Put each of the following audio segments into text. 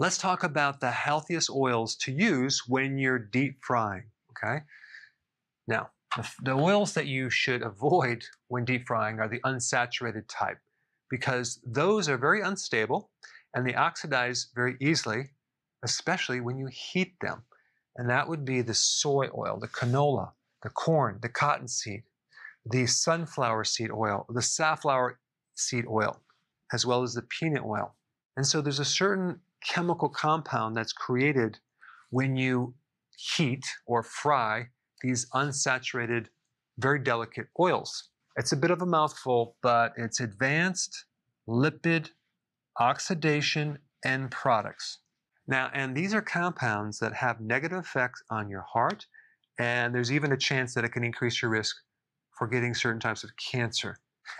Let's talk about the healthiest oils to use when you're deep frying, okay? Now, the, oils that you should avoid when deep frying are the unsaturated type because those are very unstable and they oxidize very easily, especially when you heat them. And that would be the soy oil, the canola, the corn, the cottonseed, the sunflower seed oil, the safflower seed oil, as well as the peanut oil. And so there's a certain chemical compound that's created when you heat or fry these unsaturated, very delicate oils. It's a bit of a mouthful, but it's advanced lipid oxidation end products. Now, and these are compounds that have negative effects on your heart, and there's even a chance that it can increase your risk for getting certain types of cancer.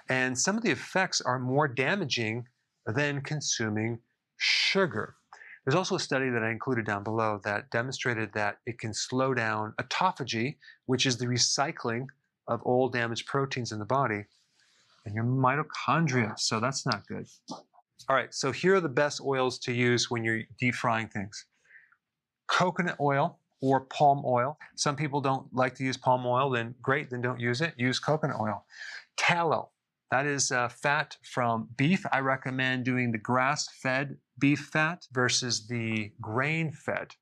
And some of the effects are more damaging than consuming sugar. There's also a study that I included down below that demonstrated that it can slow down autophagy, which is the recycling of old damaged proteins in the body, and your mitochondria. So that's not good. All right, so here are the best oils to use when you're deep frying things coconut oil or palm oil. Some people don't like to use palm oil, then great, then don't use it. Use coconut oil. Tallow, that is uh, fat from beef. I recommend doing the grass fed beef fat versus the grain fed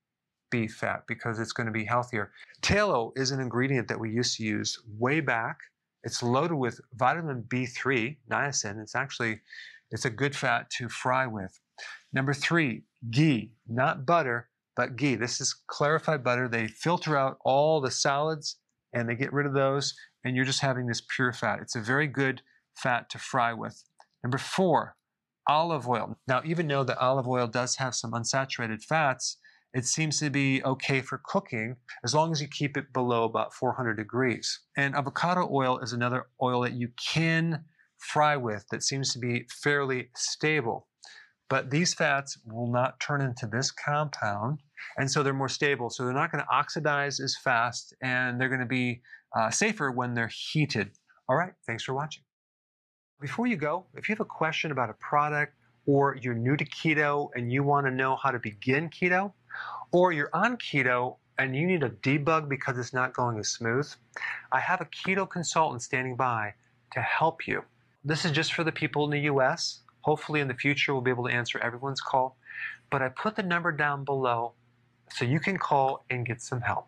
beef fat because it's going to be healthier. Tallow is an ingredient that we used to use way back. It's loaded with vitamin B3, niacin. It's actually it's a good fat to fry with. Number three, ghee, not butter, but ghee. This is clarified butter. They filter out all the solids and they get rid of those, and you're just having this pure fat. It's a very good fat to fry with. Number four, olive oil. Now, even though the olive oil does have some unsaturated fats, it seems to be okay for cooking as long as you keep it below about 400 degrees. And avocado oil is another oil that you can fry with that seems to be fairly stable. But these fats will not turn into this compound, and so they're more stable. So they're not going to oxidize as fast, and they're going to be uh, safer when they're heated. All right, thanks for watching. Before you go, if you have a question about a product or you're new to keto and you want to know how to begin keto, or you're on keto and you need a debug because it's not going as smooth, I have a keto consultant standing by to help you. This is just for the people in the US. Hopefully, in the future, we'll be able to answer everyone's call. But I put the number down below so you can call and get some help.